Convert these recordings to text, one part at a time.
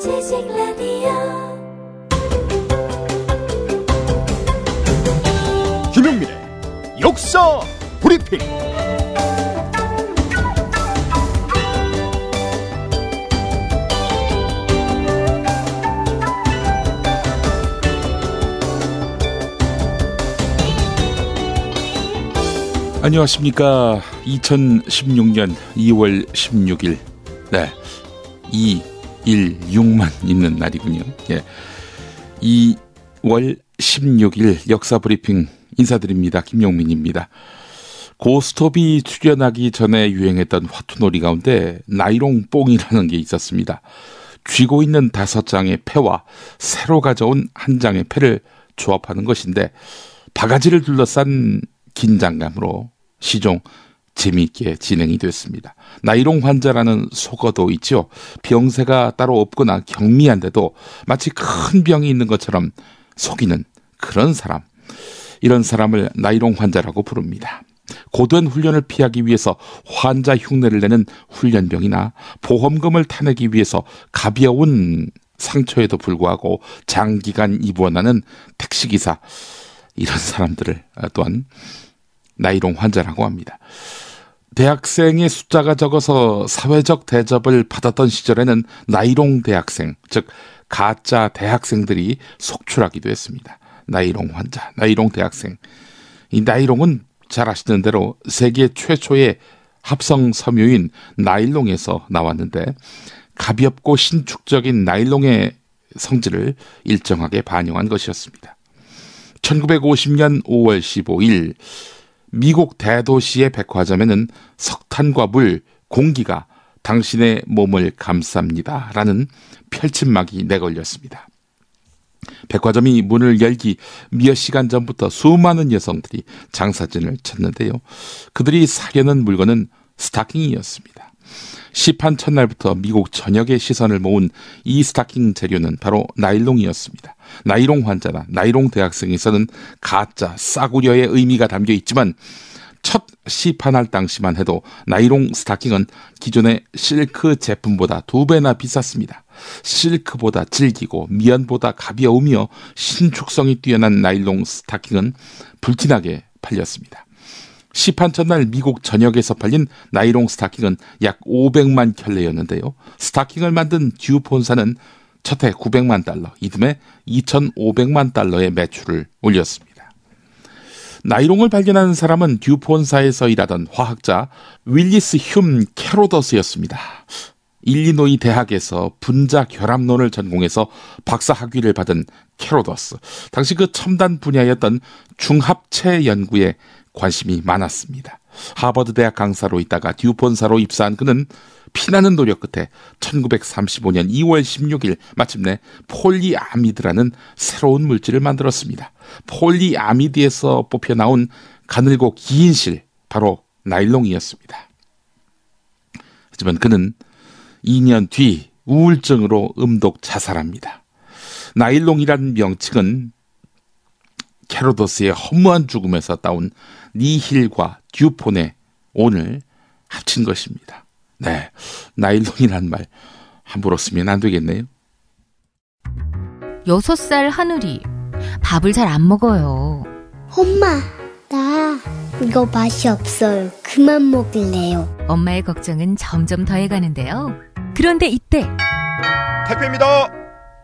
지식 라디오 김용민의 역사 브리핑. 안녕하십니까. 2016년 2월 16일. 네. 2, 1, 6만 있는 날이군요. 예. 2월 16일 역사 브리핑 인사드립니다. 김용민입니다. 고스톱이 출연하기 전에 유행했던 화투놀이 가운데 나이롱 뽕이라는 게 있었습니다. 쥐고 있는 다섯 장의 패와 새로 가져온 한 장의 패를 조합하는 것인데 바가지를 둘러싼 긴장감으로 시종 재미있게 진행이 됐습니다. 나이롱 환자라는 속어도 있죠. 병세가 따로 없거나 경미한데도 마치 큰 병이 있는 것처럼 속이는 그런 사람. 이런 사람을 나이롱 환자라고 부릅니다. 고된 훈련을 피하기 위해서 환자 흉내를 내는 훈련병이나 보험금을 타내기 위해서 가벼운 상처에도 불구하고 장기간 입원하는 택시기사 이런 사람들을 또한 나이롱 환자라고 합니다. 대학생의 숫자가 적어서 사회적 대접을 받았던 시절에는 나이롱 대학생, 즉 가짜 대학생들이 속출하기도 했습니다. 나이롱 환자, 나이롱 대학생. 이 나이롱은 잘 아시는 대로 세계 최초의 합성 섬유인 나일롱에서 나왔는데 가볍고 신축적인 나일롱의 성질을 일정하게 반영한 것이었습니다. 1950년 5월 15일 미국 대도시의 백화점에는 석탄과 물, 공기가 당신의 몸을 감쌉니다. 라는 펼침막이 내걸렸습니다. 백화점이 문을 열기 몇 시간 전부터 수많은 여성들이 장사진을 쳤는데요. 그들이 사려는 물건은 스타킹이었습니다. 시판 첫날부터 미국 전역의 시선을 모은 이 스타킹 재료는 바로 나일롱이었습니다. 나이롱 환자나 나이롱 대학생에서는 가짜 싸구려의 의미가 담겨 있지만 첫 시판할 당시만 해도 나이롱 스타킹은 기존의 실크 제품보다 두 배나 비쌌습니다. 실크보다 질기고 미연보다 가벼우며 신축성이 뛰어난 나일롱 스타킹은 불티나게 팔렸습니다. 시판 첫날 미국 전역에서 팔린 나이롱 스타킹은 약 500만 켤레였는데요. 스타킹을 만든 듀폰사는 첫해 900만 달러, 이듬해 2,500만 달러의 매출을 올렸습니다. 나이롱을 발견한 사람은 듀폰사에서 일하던 화학자 월리스 흄 캐로더스였습니다. 일리노이 대학에서 분자 결합론을 전공해서 박사 학위를 받은 캐로더스. 당시 그 첨단 분야였던 중합체 연구에 관심이 많았습니다. 하버드 대학 강사로 있다가 듀폰사로 입사한 그는 피나는 노력 끝에 1935년 2월 16일 마침내 폴리아미드라는 새로운 물질을 만들었습니다. 폴리아미드에서 뽑혀 나온 가늘고 긴 실, 바로 나일롱이었습니다. 하지만 그는 2년 뒤 우울증으로 음독 자살합니다. 나일롱이라는 명칭은 캐로도스의 허무한 죽음에서 따온 니힐과 듀폰의 온을 합친 것입니다. 네, 나일론이란 말 함부로 쓰면 안 되겠네요. 여섯 살 하늘이 밥을 잘 안 먹어요. 엄마, 나 이거 맛이 없어요. 그만 먹을래요. 엄마의 걱정은 점점 더해가는데요. 그런데 이때 택배입니다.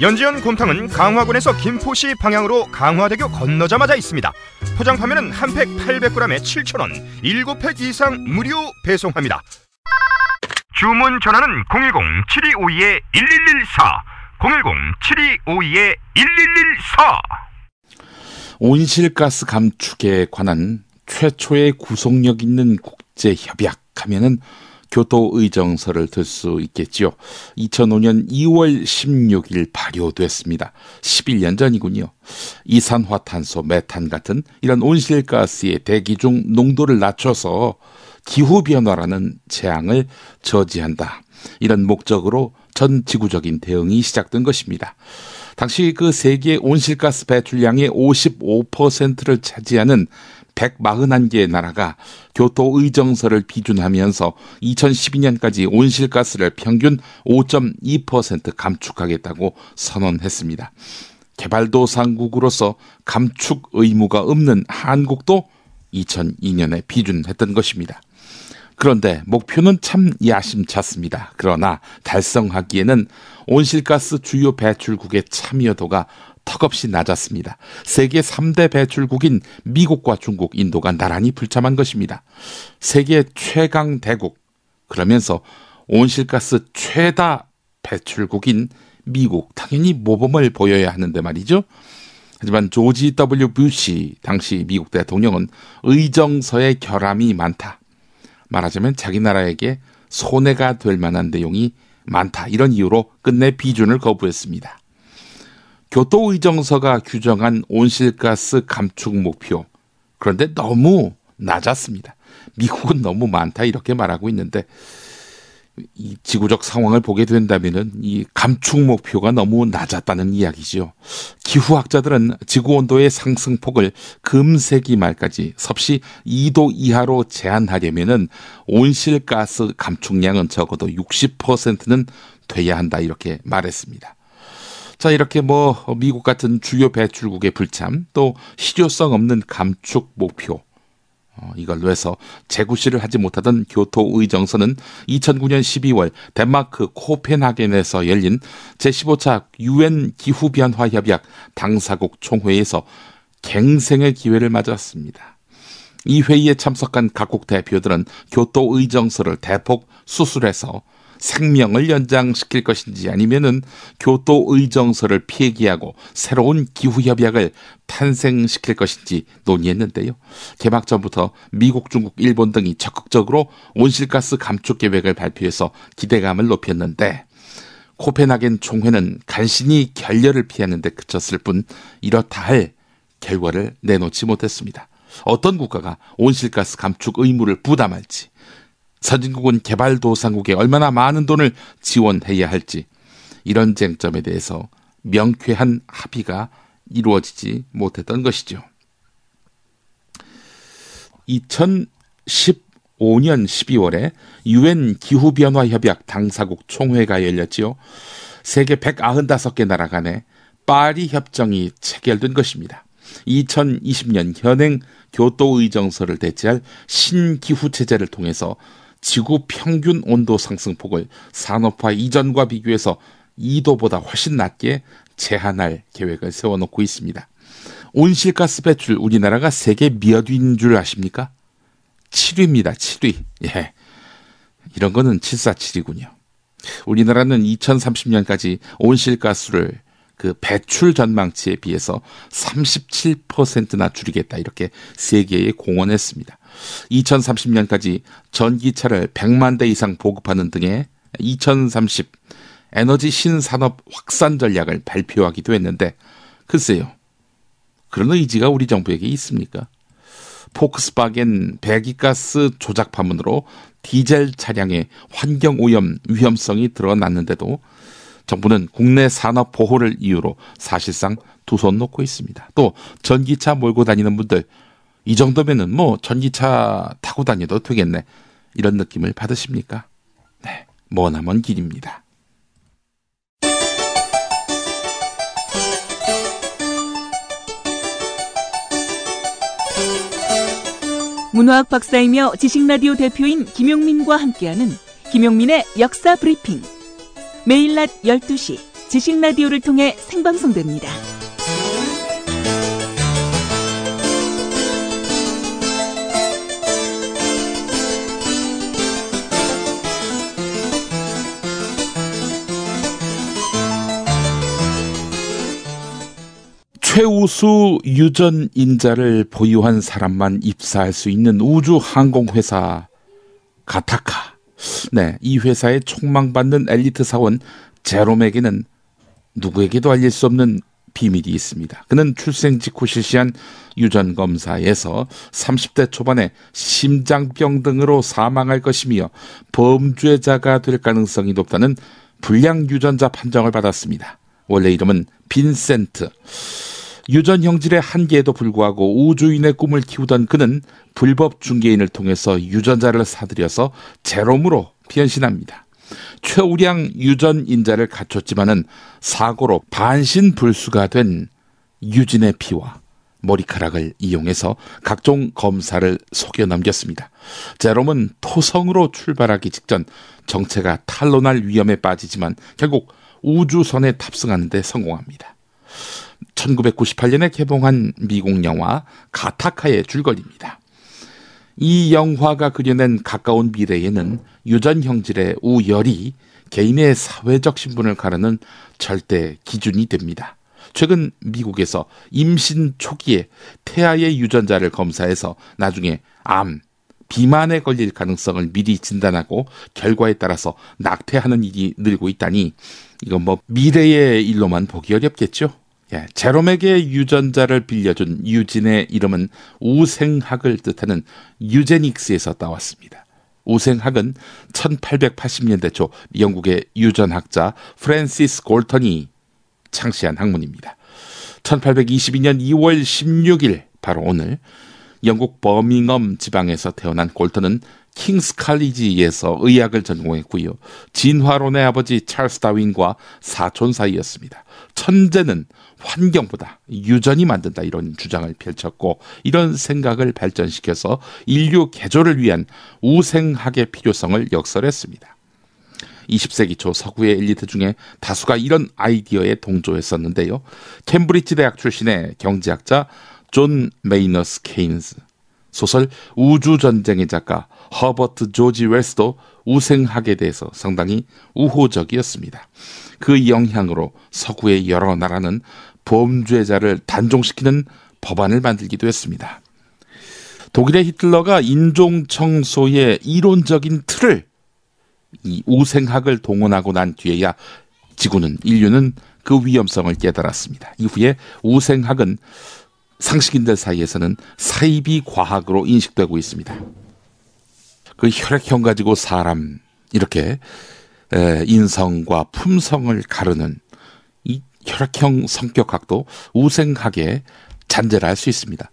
연지연 곰탕은 강화군에서 김포시 방향으로 강화대교 건너자마자 있습니다. 포장 판매는 한 팩 800g에 7,000원, 7팩 이상 무료 배송합니다. 주문 전화는 010-7252-1114, 010-7252-1114. 온실가스 감축에 관한 최초의 구속력 있는 국제 협약 하면은 교토의정서를 들 수 있겠지요. 2005년 2월 16일 발효됐습니다. 11년 전이군요. 이산화탄소, 메탄 같은 이런 온실가스의 대기 중 농도를 낮춰서 기후변화라는 재앙을 저지한다. 이런 목적으로 전 지구적인 대응이 시작된 것입니다. 당시 그 세계 온실가스 배출량의 55%를 차지하는 141개의 나라가 교토 의정서를 비준하면서 2012년까지 온실가스를 평균 5.2% 감축하겠다고 선언했습니다. 개발도상국으로서 감축 의무가 없는 한국도 2002년에 비준했던 것입니다. 그런데 목표는 참 야심찼습니다. 그러나 달성하기에는 온실가스 주요 배출국의 참여도가 턱없이 낮았습니다. 세계 3대 배출국인 미국과 중국, 인도가 나란히 불참한 것입니다. 세계 최강 대국, 그러면서 온실가스 최다 배출국인 미국, 당연히 모범을 보여야 하는데 말이죠. 하지만 조지 W. 부시 당시 미국 대통령은 의정서의 결함이 많다. 말하자면 자기 나라에게 손해가 될 만한 내용이 많다. 이런 이유로 끝내 비준을 거부했습니다. 교토의정서가 규정한 온실가스 감축 목표. 그런데 너무 낮았습니다. 미국은 너무 많다 이렇게 말하고 있는데 이 지구적 상황을 보게 된다면은 이 감축 목표가 너무 낮았다는 이야기지요. 기후학자들은 지구 온도의 상승폭을 금세기 말까지 섭씨 2도 이하로 제한하려면은 온실가스 감축량은 적어도 60%는 돼야 한다 이렇게 말했습니다. 자, 이렇게 뭐 미국 같은 주요 배출국의 불참 또 실효성 없는 감축 목표 어, 이걸로 해서 재구시를 하지 못하던 교토 의 정서는 2009년 12월 덴마크 코펜하겐에서 열린 제15차 유엔 기후변화 협약 당사국 총회에서 갱생의 기회를 맞았습니다. 이 회의에 참석한 각국 대표들은 교토 의 정서를 대폭 수술해서 생명을 연장시킬 것인지 아니면은 교토 의정서를 폐기하고 새로운 기후 협약을 탄생시킬 것인지 논의했는데요. 개막 전부터 미국, 중국, 일본 등이 적극적으로 온실가스 감축 계획을 발표해서 기대감을 높였는데 코펜하겐 총회는 간신히 결렬을 피하는데 그쳤을 뿐 이렇다 할 결과를 내놓지 못했습니다. 어떤 국가가 온실가스 감축 의무를 부담할지 선진국은 개발도상국에 얼마나 많은 돈을 지원해야 할지 이런 쟁점에 대해서 명쾌한 합의가 이루어지지 못했던 것이죠. 2015년 12월에 유엔 기후변화 협약 당사국 총회가 열렸지요. 세계 195개 나라 간에 파리 협정이 체결된 것입니다. 2020년 현행 교토 의정서를 대체할 신기후 체제를 통해서 지구 평균 온도 상승폭을 산업화 이전과 비교해서 2도보다 훨씬 낮게 제한할 계획을 세워놓고 있습니다. 온실가스 배출 우리나라가 세계 몇 위인 줄 아십니까? 7위입니다. 7위. 예. 이런 거는 747이군요. 우리나라는 2030년까지 온실가스를 그 배출 전망치에 비해서 37%나 줄이겠다 이렇게 세계에 공언했습니다. 2030년까지 전기차를 100만 대 이상 보급하는 등의 2030 에너지 신산업 확산 전략을 발표하기도 했는데 글쎄요. 그런 의지가 우리 정부에게 있습니까? 포크스바겐 배기가스 조작 파문으로 디젤 차량의 환경 오염 위험성이 드러났는데도 정부는 국내 산업 보호를 이유로 사실상 두 손 놓고 있습니다. 또 전기차 몰고 다니는 분들 이 정도면은 뭐 전기차 타고 다녀도 되겠네. 이런 느낌을 받으십니까? 네. 머나먼 길입니다. 문화학 박사이며 지식라디오 대표인 김용민과 함께하는 김용민의 역사 브리핑. 매일 낮 12시 지식 라디오를 통해 생방송됩니다. 최우수 유전 인자를 보유한 사람만 입사할 수 있는 우주 항공회사 가타카 네, 이 회사의 촉망받는 엘리트 사원 제롬에게는 누구에게도 알릴 수 없는 비밀이 있습니다. 그는 출생 직후 실시한 유전 검사에서 30대 초반에 심장병 등으로 사망할 것이며 범죄자가 될 가능성이 높다는 불량 유전자 판정을 받았습니다. 원래 이름은 빈센트. 유전 형질의 한계에도 불구하고 우주인의 꿈을 키우던 그는 불법 중개인을 통해서 유전자를 사들여서 제롬으로 변신합니다. 최우량 유전 인자를 갖췄지만은 사고로 반신불수가 된 유진의 피와 머리카락을 이용해서 각종 검사를 속여 넘겼습니다. 제롬은 토성으로 출발하기 직전 정체가 탄로날 위험에 빠지지만 결국 우주선에 탑승하는데 성공합니다. 1998년에 개봉한 미국 영화 가타카의 줄거리입니다. 이 영화가 그려낸 가까운 미래에는 유전 형질의 우열이 개인의 사회적 신분을 가르는 절대 기준이 됩니다. 최근 미국에서 임신 초기에 태아의 유전자를 검사해서 나중에 암, 비만에 걸릴 가능성을 미리 진단하고 결과에 따라서 낙태하는 일이 늘고 있다니 이건 뭐 미래의 일로만 보기 어렵겠죠. 예, 제롬에게 유전자를 빌려준 유진의 이름은 우생학을 뜻하는 유제닉스에서 따왔습니다. 우생학은 1880년대 초 영국의 유전학자 프랜시스 골턴이 창시한 학문입니다. 1822년 2월 16일 바로 오늘 영국 버밍엄 지방에서 태어난 골턴은 킹스 칼리지에서 의학을 전공했고요. 진화론의 아버지 찰스 다윈과 사촌 사이였습니다. 천재는 환경보다 유전이 만든다 이런 주장을 펼쳤고 이런 생각을 발전시켜서 인류 개조를 위한 우생학의 필요성을 역설했습니다. 20세기 초 서구의 엘리트 중에 다수가 이런 아이디어에 동조했었는데요. 캠브리지 대학 출신의 경제학자 존 메이너스 케인스, 소설 우주전쟁의 작가 허버트 조지 웰스도 우생학에 대해서 상당히 우호적이었습니다. 그 영향으로 서구의 여러 나라는 범죄자를 단종시키는 법안을 만들기도 했습니다. 독일의 히틀러가 인종 청소의 이론적인 틀을 이 우생학을 동원하고 난 뒤에야 지구는 인류는 그 위험성을 깨달았습니다. 이후에 우생학은 상식인들 사이에서는 사이비 과학으로 인식되고 있습니다. 그 혈액형 가지고 사람 이렇게 인성과 품성을 가르는 이 혈액형 성격학도 우생학에 잔재를 수 있습니다.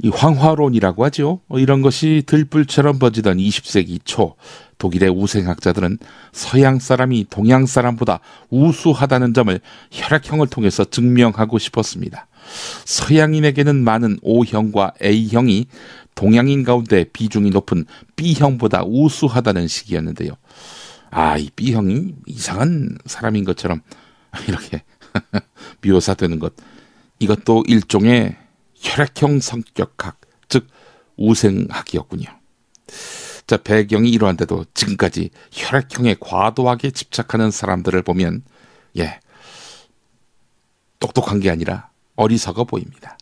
이 황화론이라고 하죠. 이런 것이 들불처럼 번지던 20세기 초 독일의 우생학자들은 서양 사람이 동양 사람보다 우수하다는 점을 혈액형을 통해서 증명하고 싶었습니다. 서양인에게는 많은 O형과 A형이 동양인 가운데 비중이 높은 B형보다 우수하다는 시기였는데요. 아, 이 B형이 이상한 사람인 것처럼 이렇게 묘사되는 것. 이것도 일종의 혈액형 성격학, 즉 우생학이었군요. 자, 배경이 이러한데도 지금까지 혈액형에 과도하게 집착하는 사람들을 보면 예. 똑똑한 게 아니라 어리석어 보입니다.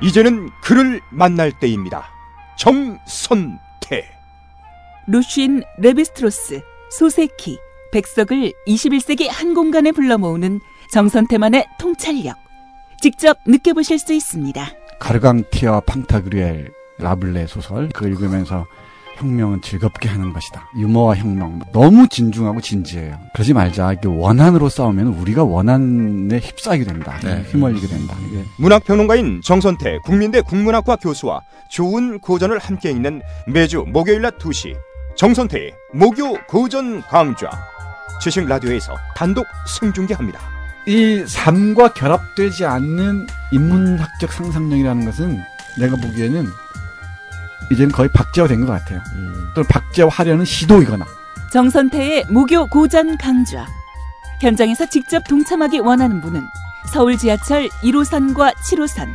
이제는 그를 만날 때입니다. 정선태. 루쉰 레비스트로스, 소세키, 백석을 21세기 한 공간에 불러 모으는 정선태만의 통찰력. 직접 느껴보실 수 있습니다. 가르강티아 팡타그리엘 라블레 소설 그 읽으면서 혁명은 즐겁게 하는 것이다. 유머와 혁명. 너무 진중하고 진지해요. 그러지 말자. 이게 원한으로 싸우면 우리가 원한에 휩싸이게 된다. 네. 휘말리게 된다. 이게. 문학평론가인 정선태 국민대 국문학과 교수와 좋은 고전을 함께 읽는 매주 목요일 낮 2시 정선태의 목요 고전 강좌 지식 라디오에서 단독 생중계합니다. 이 삶과 결합되지 않는 인문학적 상상력이라는 것은 내가 보기에는 이제는 거의 박제화 된 것 같아요. 음. 또는 박제화하려는 시도이거나. 정선태의 무교 고전 강좌. 현장에서 직접 동참하기 원하는 분은 서울 지하철 1호선과 7호선,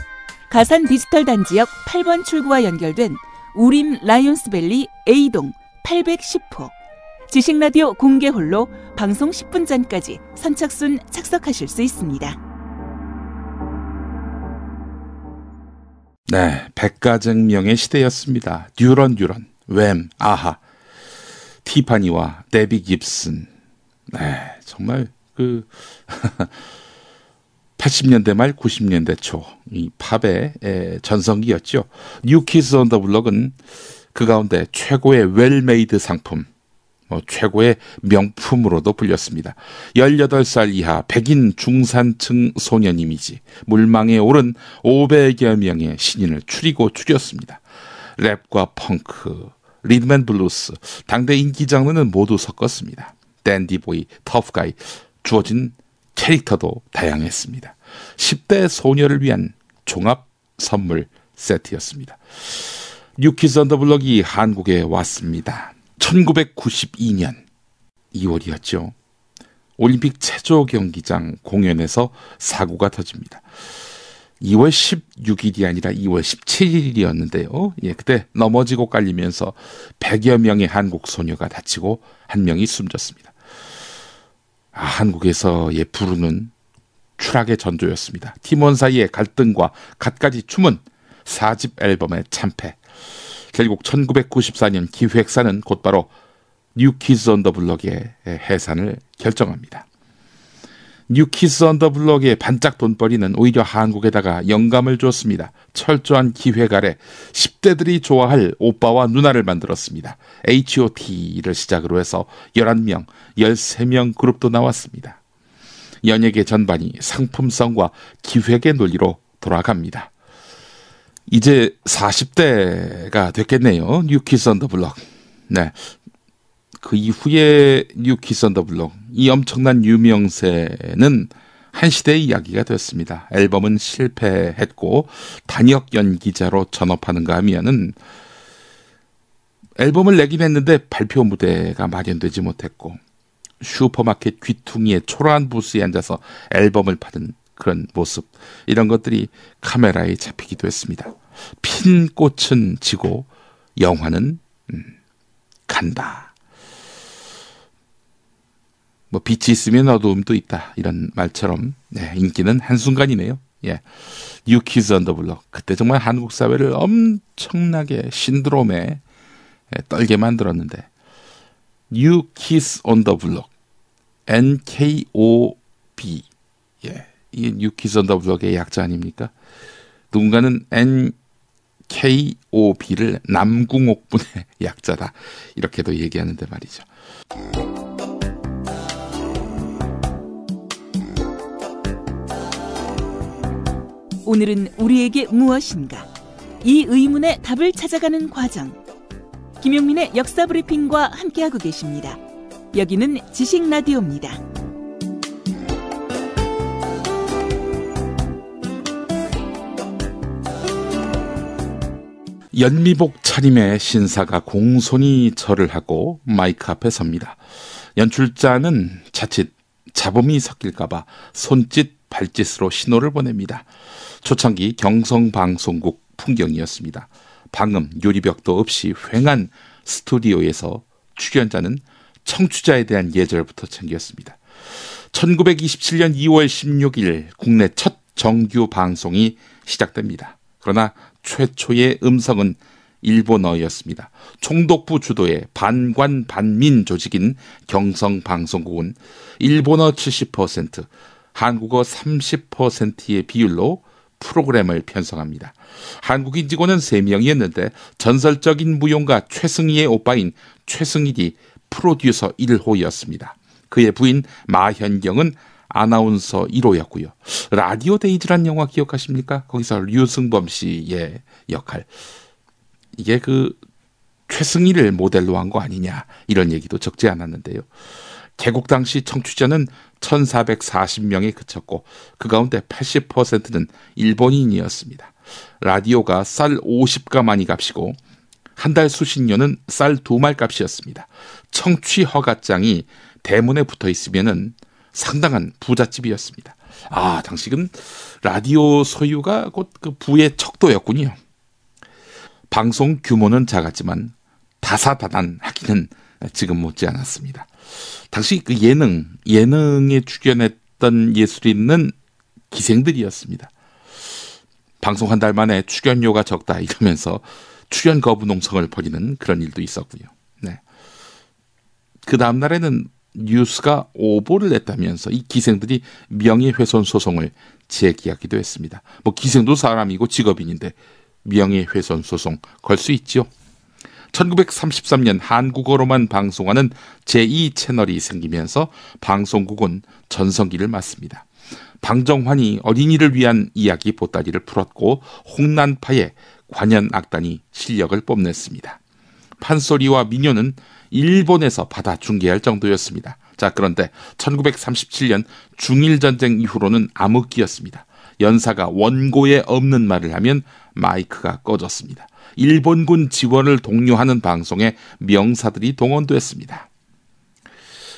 가산 디지털 단지역 8번 출구와 연결된 우림 라이온스밸리 A동 810호 지식라디오 공개홀로 방송 10분 전까지 선착순 착석하실 수 있습니다. 네, 백가쟁명의 시대였습니다. 듀런 듀런, 웸, 아하, 티파니와 데비 깁슨. 네, 정말 그 80년대 말 90년대 초 이 팝의 에, 전성기였죠. New Kids on the Block은 그 가운데 최고의 well-made 상품, 뭐 최고의 명품으로도 불렸습니다. 18살 이하 백인 중산층 소년 이미지, 물망에 오른 500여 명의 신인을 추리고 추렸습니다. 랩과 펑크, 리듬 앤 블루스, 당대 인기 장르는 모두 섞었습니다. dandy boy, 터프가이, 주어진 캐릭터도 다양했습니다. 10대 소녀를 위한 종합 선물 세트였습니다. 뉴키즈 언더블럭이 한국에 왔습니다. 1992년 2월이었죠. 올림픽 체조 경기장 공연에서 사고가 터집니다. 2월 16일이 아니라 2월 17일이었는데요. 예, 그때 넘어지고 깔리면서 100여 명의 한국 소녀가 다치고 한 명이 숨졌습니다. 아, 한국에서의 불운은 추락의 전조였습니다. 팀원 사이의 갈등과 갖가지 추문 4집 앨범의 참패. 결국 1994년 기획사는 곧바로 New Kids on the Block의 해산을 결정합니다. New Kids on the Block의 반짝 돈벌이는 오히려 한국에다가 영감을 줬습니다. 철저한 기획 아래 10대들이 좋아할 오빠와 누나를 만들었습니다. H.O.T를 시작으로 해서 11명, 13명 그룹도 나왔습니다. 연예계 전반이 상품성과 기획의 논리로 돌아갑니다. 이제 40대가 됐겠네요. New Kids on the Block. 네. 그 이후에 New Kids on the Block. 이 엄청난 유명세는 한 시대의 이야기가 됐습니다. 앨범은 실패했고 단역 연기자로 전업하는가 하면은 앨범을 내긴 했는데 발표 무대가 마련되지 못했고 슈퍼마켓 귀퉁이에 초라한 부스에 앉아서 앨범을 파는 그런 모습 이런 것들이 카메라에 잡히기도 했습니다. 핀 꽃은 지고 영화는 음, 간다. 뭐 빛이 있으면 어두움도 있다 이런 말처럼 네, 인기는 한 순간이네요. 예. New Kids on the Block 그때 정말 한국 사회를 엄청나게 신드롬에 예, 떨게 만들었는데 New Kids on the Block NKOB 예. 이게 New Kids on the Block의 약자 아닙니까? 누군가는 NKOB를 남궁옥분의 약자다. 이렇게도 얘기하는데 말이죠. 오늘은 우리에게 무엇인가? 이 의문의 답을 찾아가는 과정. 김용민의 역사 브리핑과 함께하고 계십니다. 여기는 지식 라디오입니다. 연미복 차림의 신사가 공손히 절을 하고 마이크 앞에 섭니다. 연출자는 자칫 잡음이 섞일까봐 손짓 발짓으로 신호를 보냅니다. 초창기 경성방송국 풍경이었습니다. 방음 요리벽도 없이 휑한 스튜디오에서 출연자는 청취자에 대한 예절부터 챙겼습니다. 1927년 2월 16일 국내 첫 정규 방송이 시작됩니다. 그러나 최초의 음성은 일본어였습니다. 총독부 주도의 반관 반민 조직인 경성방송국은 일본어 70%, 한국어 30%의 비율로 프로그램을 편성합니다. 한국인 직원은 3명이었는데 전설적인 무용가 최승희의 오빠인 최승일이 프로듀서 1호였습니다. 그의 부인 마현경은 아나운서 1호였고요. 라디오 데이즈란 영화 기억하십니까? 거기서 류승범 씨의 역할. 이게 그 최승희를 모델로 한 거 아니냐 이런 얘기도 적지 않았는데요. 개국 당시 청취자는 1440명에 그쳤고 그 가운데 80%는 일본인이었습니다. 라디오가 쌀 50가마니 값이고 한달 년은 쌀두 말 값이었습니다. 청취 허가장이 대문에 붙어 있으면은 상당한 부잣집이었습니다. 아, 당시는 라디오 소유가 곧 그 부의 척도였군요. 방송 규모는 작았지만 다사다난하기는 지금 못지 않았습니다. 당시 그 예능, 예능에 출연했던 예술인은 기생들이었습니다. 방송 한 달 만에 출연료가 적다 이러면서 출연 거부 농성을 벌이는 그런 일도 있었고요. 네. 그 다음 날에는 뉴스가 오보를 냈다면서 이 기생들이 명예훼손 소송을 제기하기도 했습니다. 뭐 기생도 사람이고 직업인인데 명예훼손 소송 걸 수 있죠. 1933년 한국어로만 방송하는 제2채널이 생기면서 방송국은 전성기를 맞습니다. 방정환이 어린이를 위한 이야기 보따리를 풀었고 홍난파의 관현 악단이 실력을 뽐냈습니다. 판소리와 민요는 일본에서 받아 중계할 정도였습니다. 자, 그런데 1937년 중일전쟁 이후로는 암흑기였습니다. 연사가 원고에 없는 말을 하면 마이크가 꺼졌습니다. 일본군 지원을 독려하는 방송에 명사들이 동원됐습니다.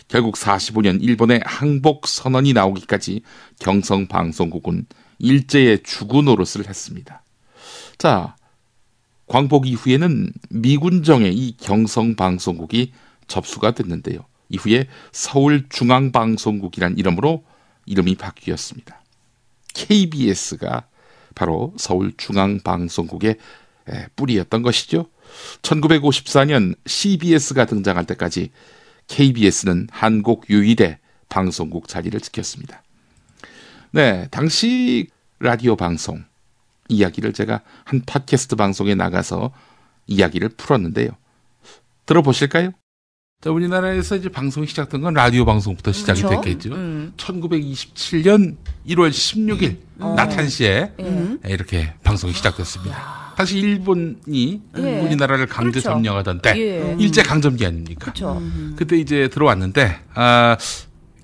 결국 45년 일본의 항복 선언이 나오기까지 경성방송국은 일제의 주구 노릇을 했습니다. 자, 광복 이후에는 미군정의 이 경성방송국이 접수가 됐는데요. 이후에 서울중앙방송국이란 이름으로 이름이 바뀌었습니다. KBS가 바로 서울중앙방송국의 뿌리였던 것이죠. 1954년 CBS가 등장할 때까지 KBS는 한국 유일의 방송국 자리를 지켰습니다. 네, 당시 라디오 방송 이야기를 제가 한 팟캐스트 방송에 나가서 이야기를 풀었는데요. 들어보실까요? 자, 우리나라에서 이제 방송이 시작된 건 라디오 방송부터 시작이 그렇죠? 됐겠죠. 음. 1927년 1월 16일 어. 나탄시에 음. 이렇게 방송이 시작됐습니다. 당시 일본이 예. 우리나라를 강제 그렇죠. 점령하던 때 예. 일제 강점기 아닙니까? 그렇죠. 그때 이제 들어왔는데 아,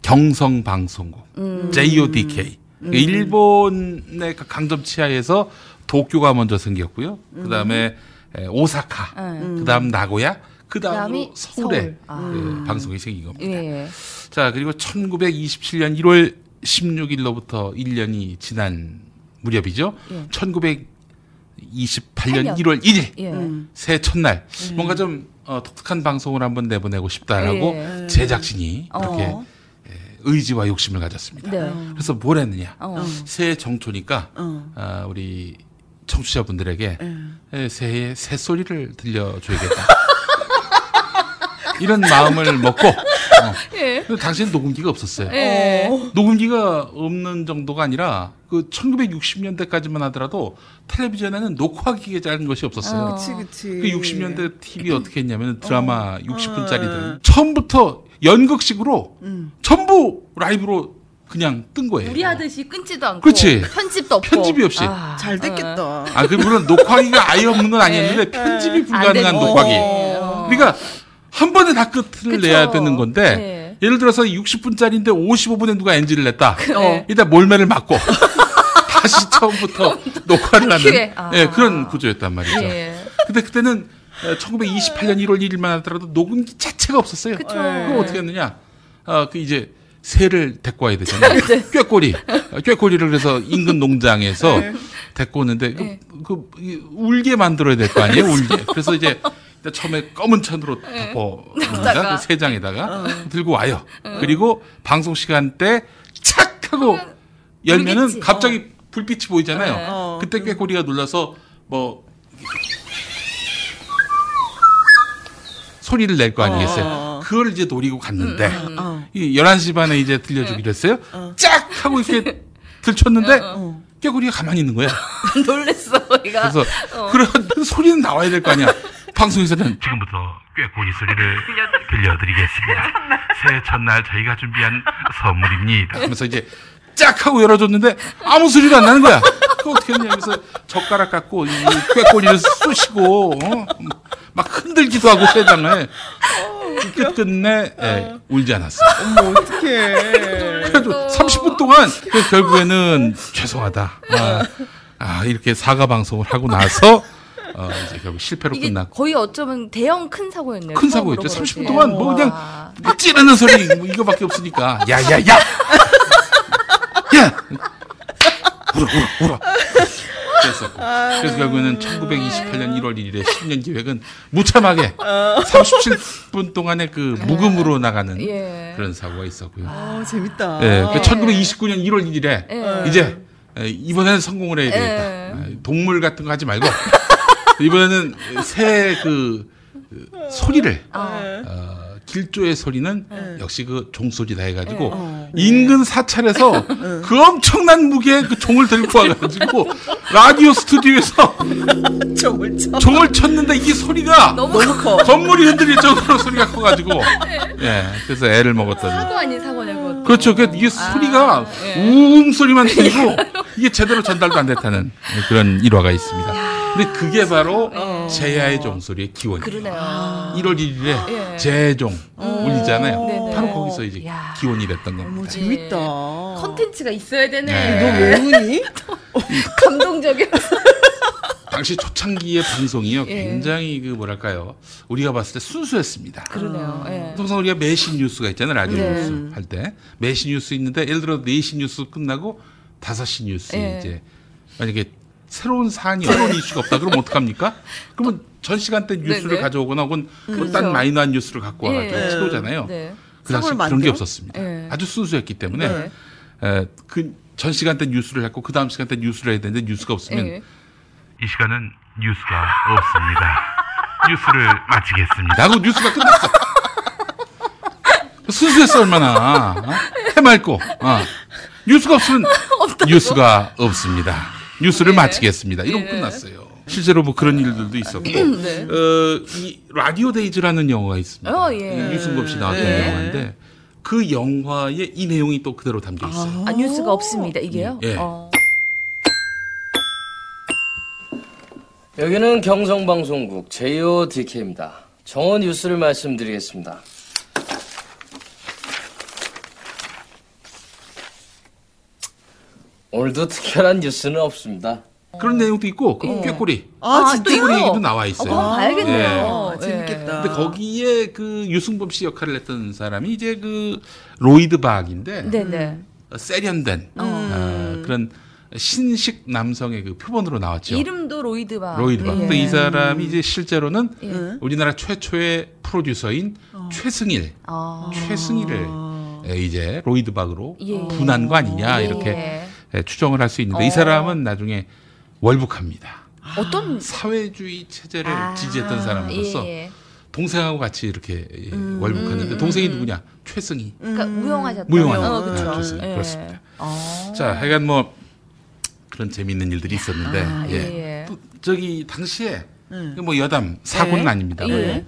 경성 방송국 음. 일본의 그 강점 치하에서 도쿄가 먼저 생겼고요. 그다음에 에, 오사카, 음. 그다음 나고야, 그다음으로 서울에 서울. 아. 그 방송이 생긴 겁니다. 예. 자, 그리고 1927년 1월 16일로부터 1년이 지난 무렵이죠. 예. 1928년 8년. 1월 1일 예. 새해 첫날 뭔가 좀 어, 독특한 방송을 한번 내보내고 싶다라고 예. 제작진이 그렇게 어. 의지와 욕심을 가졌습니다. 네. 그래서 뭘 했느냐? 어. 새해 정초니까 아, 우리 청취자분들에게 에, 새해 새 소리를 들려줘야겠다. 이런 마음을 먹고 어. 예. 근데 당시엔 녹음기가 없었어요. 예. 녹음기가 없는 정도가 아니라 그 1960년대까지만 하더라도 텔레비전에는 녹화기계 작은 것이 없었어요. 어. 그치, 그치. 그 60년대 TV 어떻게 했냐면 드라마 60분짜리들 처음부터 연극식으로 전부 라이브로 그냥 뜬 거예요. 우리 하듯이 끊지도 않고 그렇지. 편집도 없고 편집이 없이. 아, 잘 됐겠다. 아, 그 물론 녹화기가 아예 없는 건 아니었는데 편집이 불가능한 네. 안 되는 녹화기. 어. 그러니까 한 번에 다 끝을 그쵸. 내야 되는 건데 네. 예를 들어서 60분짜리인데 55분에 누가 NG를 냈다. 어. 일단 몰매를 맞고 다시 처음부터 녹화를 하는 큐에. 아. 예, 그런 구조였단 말이죠. 예. 근데 그때는 1928년 1월 1일만 하더라도 녹음기 자체가 없었어요. 그쵸. 그럼 어떻게 했느냐? 아, 그 이제 새를 데리고 와야 되잖아요. 네. 꾀꼬리. 꾀꼬리를 그래서 인근 농장에서 네. 데리고 오는데 그, 그 이- 울게 만들어야 될 거 아니에요? 울게. 그래서 이제 처음에 검은 천으로 덮어놓는다. 네. 어. 그세 장에다가 들고 와요. 그리고 방송 시간 때 착 하고 열면은 울겠지. 갑자기 불빛이 보이잖아요. 네. 어. 그때 꾀꼬리가 눌러서 뭐 소리를 낼 거 아니겠어요. 어. 그걸 이제 노리고 갔는데 어. 이 11시 반에 이제 들려주기로 했어요. 짝 하고 이렇게 들쳤는데 꾀꼬리가 가만히 있는 거야. 놀랬어 얘가 그래서 그런 소리는 나와야 될 거 아니야. 방송에서는 지금부터 꾀꼬리 소리를 들려드리겠습니다. 새해 첫날 저희가 준비한 선물입니다. 하면서 이제 짝 하고 열어줬는데 아무 소리도 안 나는 거야. 그 어떻게 했냐. 그래서 젓가락 갖고 이 꾀꼬리를 쑤시고 어? 막 흔들기도 하고 세상을 끝끝내 예, 울지 않았어요. 어머, 어떡해. 그래도 30분 동안 그 결국에는 죄송하다. 아, 아, 이렇게 사과 방송을 하고 나서 어, 이제 결국 실패로 이게 끝났고 거의 어쩌면 대형 큰 사고였네요. 큰 사고였죠. 그렇지. 30분 동안 뭐 그냥 와. 뭐 찌르는 소리 뭐 이거밖에 없으니까 야야야 야 울어 울어 울어 그랬었고 그래서 결국에는 1928년 1월 1일에 10년 기획은 무참하게 37분 동안의 그 묵음으로 나가는 예. 그런 사고가 있었고요. 아, 재밌다. 예, 그 1929년 1월 1일에 예. 이제 예, 이번에는 성공을 해야 되겠다. 예. 동물 같은 거 하지 말고 이번에는 새 그 소리를 어, 길조의 소리는 역시 그 종소리다 해가지고 인근 사찰에서 그 엄청난 무게의 그 종을 들고 와가지고 라디오 스튜디오에서 쳐. 종을 쳤는데 이 소리가 너무 커. 건물이 흔들릴 정도로 소리가 커가지고 예 그래서 애를 먹었던 사고 아닌 사고냐고. 그렇죠 그 이게 소리가 예. 우웅 소리만 들리고 이게 제대로 전달도 안 됐다는 그런 일화가 있습니다. 근데 그게 바로 제야의 종소리의 기원이에요. 그러네요. 1월 1일에 예. 제종 울리잖아요. 네네. 바로 거기서 이제 야. 기원이 됐던 겁니다. 재밌다. 컨텐츠가 있어야 되네. 네. 너 왜 우니? 감동적이야. 당시 초창기의 방송이요. 예. 굉장히 그 뭐랄까요. 우리가 봤을 때 순수했습니다. 그러네요. 예. 통상 우리가 매시 뉴스가 있잖아요. 라디오 네. 뉴스 할 때. 매시 뉴스 있는데 예를 들어 4시 뉴스 끝나고 5시 뉴스에 예. 이제 만약에 새로운 사안이 새로운 이슈가 없다 그러면 어떡합니까? 그러면 전 시간대 뉴스를 네네. 가져오거나 혹은 그렇죠. 딴 마이너한 뉴스를 갖고 와가지고 예. 채우잖아요. 네. 그 당시 그런 게 만들어? 없었습니다. 예. 아주 순수했기 때문에 네. 그전 시간대 뉴스를 했고 그 다음 시간대 뉴스를 해야 되는데 뉴스가 없으면 예. 이 시간은 뉴스가 없습니다. 뉴스를 마치겠습니다. 하고 뉴스가 끝났어. 순수했어 얼마나 어? 해맑고 어. 뉴스가 없으면 뉴스가 없습니다. 뉴스를 마치겠습니다. 이러고 네. 끝났어요. 실제로 뭐 그런 일들도 있었고 네. 어, 이 Radio Days라는 영화가 있습니다. 어, 예. 류승범 씨 나왔던 네. 영화인데 그 영화에 이 내용이 또 그대로 담겨 있어요. 아, 뉴스가 없습니다. 이게요? 예. 어. 여기는 경성방송국 JODK입니다. 정원 뉴스를 말씀드리겠습니다. 오늘도 특별한 뉴스는 없습니다. 그런 내용도 있고 그 꾀꼬리 아? 이거? 꾀꼬리 얘기도 나와 있어요. 그거 봐야겠네요. 예. 아, 재밌겠다. 근데 거기에 그 유승범 씨 역할을 했던 사람이 이제 그 로이드 박인데 네네. 어, 세련된 어, 그런 신식 남성의 그 표본으로 나왔죠. 이름도 로이드 박. 로이드 박. 예. 근데 이 사람이 이제 실제로는 예. 우리나라 최초의 프로듀서인 최승일, 아. 최승일을 예, 이제 로이드 박으로 예. 분한 거 아니냐 예. 이렇게 예, 추정을 할 수 있는데 이 어. 사람은 나중에 월북합니다. 어떤 사회주의 체제를 아, 지지했던 사람으로서 예. 동생하고 같이 이렇게 예, 음. 월북했는데 동생이 누구냐? 최승희. 그러니까 무용하셨다. 무용한 어, 네, 그렇죠. 좋습니다. 그렇습니다. 어. 자, 하여간 뭐 그런 재미있는 일들이 있었는데 아, 예. 예, 예. 또 저기 당시에 뭐 여담 사고는 예. 아닙니다만 예.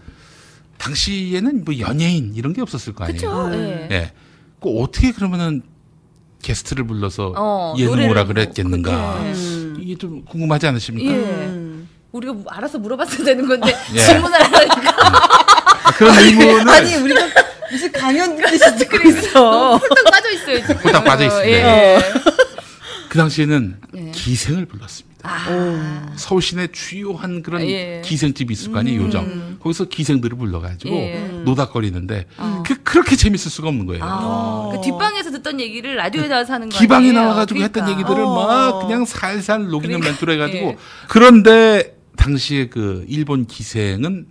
당시에는 뭐 연예인 이런 게 없었을 거 아니에요. 그렇죠. 예. 예. 그 어떻게 그러면은 게스트를 불러서 어, 예능 오라 뭐, 그랬겠는가? 그- 이게 좀 궁금하지 않으십니까? 예. 우리가 뭐 알아서 물어봤어야 되는 건데 예. 질문을 하니까 아, 그런 의문을 아니 우리가 무슨 강연 듣듯이 듣고 있어. 홀딱 빠져 있어요 지금. 홀딱 빠져 있습니다. 예. 그 당시에는 예. 기생을 불렀습니다. 아. 서울 시내 주요한 그런 예. 기생집이 있을 거 아니에요, 요정. 거기서 기생들을 불러가지고 예. 노닥거리는데 그, 그렇게 재밌을 수가 없는 거예요. 아, 그 뒷방에서 듣던 얘기를 라디오에 나와서 하는 거 기방에? 나와가지고 했던 그러니까. 얘기들을 어. 막 그냥 살살 녹이는 그러니까, 멘트로 해가지고 예. 그런데 당시에 그 일본 기생은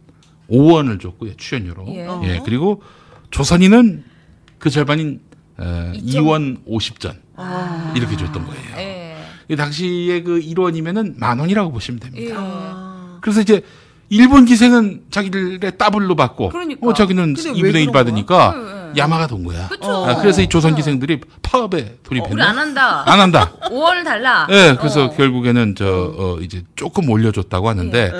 5원을 줬고요 출연료로 예. 예 그리고 조선인은 그 절반인 어, 2원 50전 이렇게 줬던 거예요. 예. 이 당시에 그 1원이면은 만 원이라고 보시면 예. 됩니다. 그래서 이제 일본 기생은 자기들의 더블로 받고 그러니까. 어, 자기는 근데 왜 2분의 1 그런 받으니까? 예, 예. 야마가 돈 거야. 아, 그래서 이 조선 기생들이 파업에 어, 돌입했네. 우리 안 한다. 안 한다. 5원을 달라. 예, 그래서 어. 결국에는 저 어, 이제 조금 올려줬다고 하는데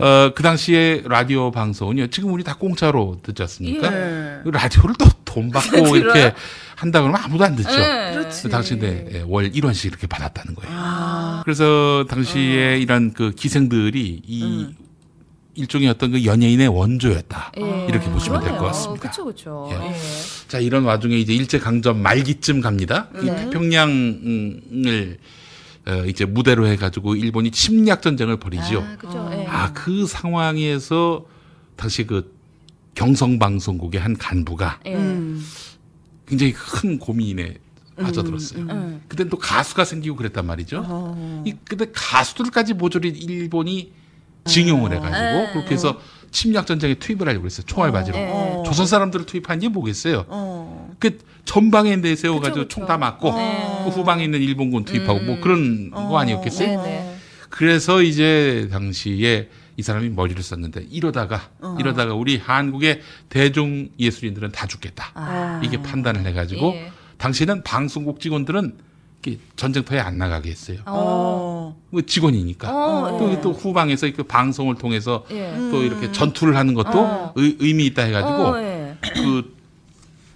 어, 그 당시에 라디오 방송은요. 지금 우리 다 공짜로 듣지 않습니까? 예. 그 라디오를 또 돈 받고? 이렇게 한다 그러면 아무도 안 듣죠. 예. 그 당시에 예, 월 1원씩 이렇게 받았다는 거예요. 그래서 당시에 이런 그 기생들이 이 일종의 어떤 그 연예인의 원조였다. 예. 이렇게 보시면 될 것. 같습니다. 그쵸, 그쵸. 예. 예. 자, 이런 와중에 이제 일제 강점 말기쯤 갑니다. 이 태평양을 어, 이제 무대로 해가지고 일본이 침략 전쟁을 벌이죠. 아, 그쵸. 예. 아, 그 상황에서 당시 그 경성 방송국의 한 간부가 예. 굉장히 큰 고민에 빠져들었어요. 음. 그땐 또 가수가 생기고 그랬단 말이죠. 어. 이 근데 가수들까지 모조리 일본이 징용을 해가지고 에. 그렇게 해서 침략 전쟁에 투입을 하려고 그랬어요. 총알 바지로. 예. 조선 사람들을 투입한 게 뭐겠어요? 어. 그 전방에 내세워가지고 그쵸, 그쵸. 총다 맞고 네. 그 후방에 있는 일본군 투입하고 뭐 그런 거 아니었겠어요? 네, 네. 그래서 이제 당시에 이 사람이 머리를 썼는데 이러다가 어. 이러다가 우리 한국의 대중 예술인들은 다 죽겠다. 아. 이게 판단을 해가지고 예. 당시에는 방송국 직원들은 전쟁터에 안 나가게 했어요. 어. 뭐 직원이니까. 어, 또, 예. 또 후방에서 그 방송을 통해서 예. 또 이렇게 전투를 하는 것도 어. 의, 의미 있다 해가지고 어, 예. 그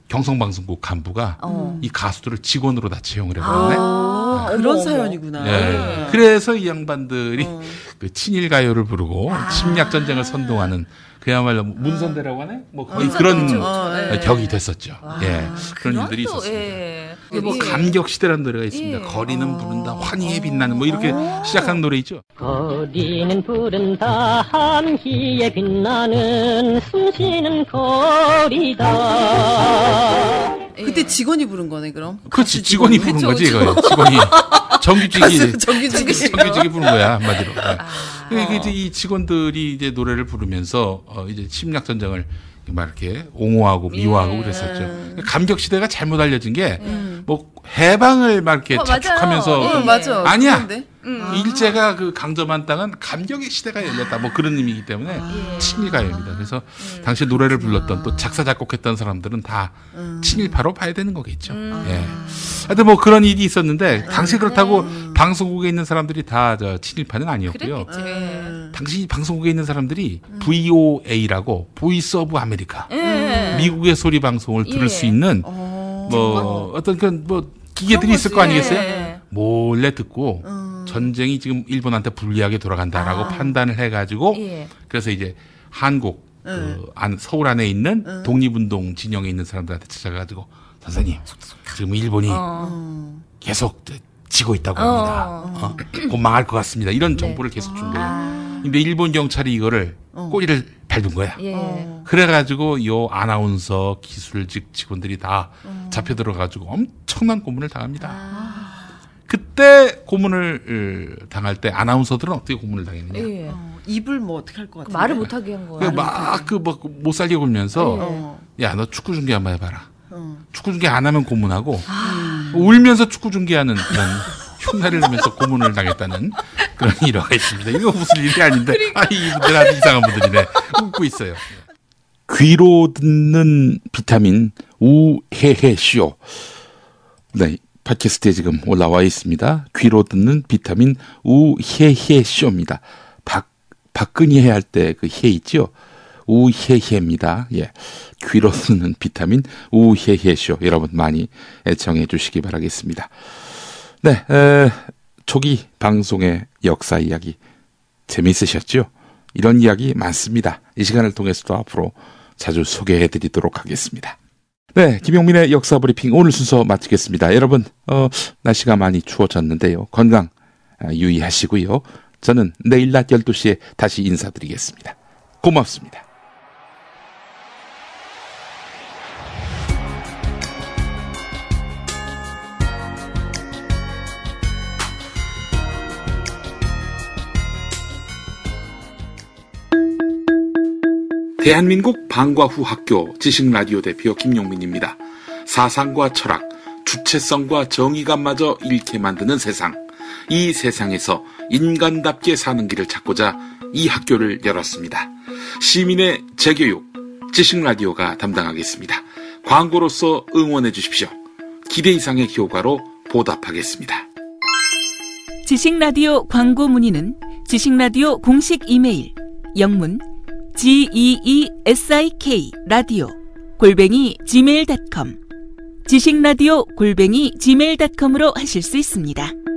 경성방송국 간부가 어. 이 가수들을 직원으로 다 채용을 해버렸네. 아, 어머, 그런. 사연이구나. 예. 그래서 이 양반들이 어. 그 친일 가요를 부르고 침략 전쟁을 선동하는 그야말로 문선대라고 하네. 뭐 거의 그런 그렇죠. 어, 예. 어, 격이 됐었죠. 예. 그런 일들이 또, 있었습니다. 예. 뭐 예. 감격 시대라는 노래가 있습니다. 예. 거리는 부른다, 환희에 빛나는 뭐 이렇게 시작하는 노래 있죠. 거리는 부른다 한희에 빛나는 숨쉬는 거리다 예. 그때 직원이 부른 거네 그럼. 그렇지 직원이 부른 그쵸, 거지. 이거 직원이 정규직이 정규직이. 정규직이 부른 거야 한마디로. 네. 아. 그러니까 이제 이 직원들이 이제 노래를 부르면서 어 이제 침략 전쟁을 막 이렇게 옹호하고 미화하고 예. 그랬었죠. 감격 시대가 잘못 알려진 게 뭐 해방을 막 이렇게 어. 자축하면서 예. 어, 맞아. 아니야. 그런데? 음. 일제가 그 강점한 땅은 감격의 시대가 열렸다. 뭐 그런 의미이기 때문에 예. 친일가요입니다. 그래서 당시 노래를 불렀던 또 작사 작곡했던 사람들은 다 친일파로 봐야 되는 거겠죠. 예. 하여튼 뭐 그런 일이 있었는데 당시 그렇다고 방송국에 있는 사람들이 다 저 친일파는 아니었고요. 예. 당시 방송국에 있는 사람들이 VOA라고 Voice of America 예. 미국의 소리 방송을 들을 예. 수 있는 뭐 어떤 그런 뭐 기계들이 있을 거 아니겠어요? 예. 몰래 듣고 음. 전쟁이 지금 일본한테 불리하게 돌아간다라고 판단을 해가지고 예. 그래서 이제 한국 그 안, 서울 안에 있는 독립운동 진영에 있는 사람들한테 찾아가지고 선생님 지금 일본이 어. 계속 지고 있다고 합니다. 어, 곧 망할 것 같습니다. 이런 정보를 계속 준 거예요. 아. 근데 일본 경찰이 이거를 꼬리를 밟은 거야. 예. 그래가지고 요 아나운서 기술직 직원들이 다 잡혀 들어가지고 엄청난 고문을 당합니다. 그때 고문을 어, 당할 때 아나운서들은 어떻게 고문을 당했느냐? 예. 어, 입을 뭐 어떻게 할 것 같은데. 말을 못 하게 한 거야. 막그못 살게 굴면서 어. 야너 축구 중계 한번 해봐라. 어. 축구 중계 안 하면 고문하고 울면서 축구 중계하는 그런 흉내를 내면서 고문을 당했다는 그런 일화가 있습니다. 이거 무슨 일이 아닌데 아 이분들 아주 이상한 분들이네 웃고 있어요. 귀로 듣는 비타민 우헤헤 쇼. 네, 팟캐스트에 지금 올라와 있습니다. 귀로 듣는 비타민 우헤헤 쇼입니다. 박 박근혜 할 때 그 해 있죠. 우헤헤입니다. 예. 귀로 듣는 비타민 우헤헤 쇼. 여러분 많이 애청해 주시기 바라겠습니다. 네, 에, 초기 방송의 역사 이야기 재미있으셨죠? 이런 이야기 많습니다. 이 시간을 통해서도 앞으로 자주 소개해 드리도록 하겠습니다. 네, 김용민의 역사 브리핑 오늘 순서 마치겠습니다. 여러분, 어, 날씨가 많이 추워졌는데요. 건강 아, 유의하시고요. 저는 내일 낮 12시에 다시 인사드리겠습니다. 고맙습니다. 대한민국 방과 후 학교 지식라디오 대표 김용민입니다. 사상과 철학, 주체성과 정의감마저 잃게 만드는 세상. 이 세상에서 인간답게 사는 길을 찾고자 이 학교를 열었습니다. 시민의 재교육, 지식라디오가 담당하겠습니다. 광고로서 응원해 주십시오. 기대 이상의 효과로 보답하겠습니다. 지식라디오 광고 문의는 지식라디오 공식 이메일 영문 geesik 라디오 골뱅이 gmail.com 지식라디오 골뱅이 gmail.com으로 하실 수 있습니다.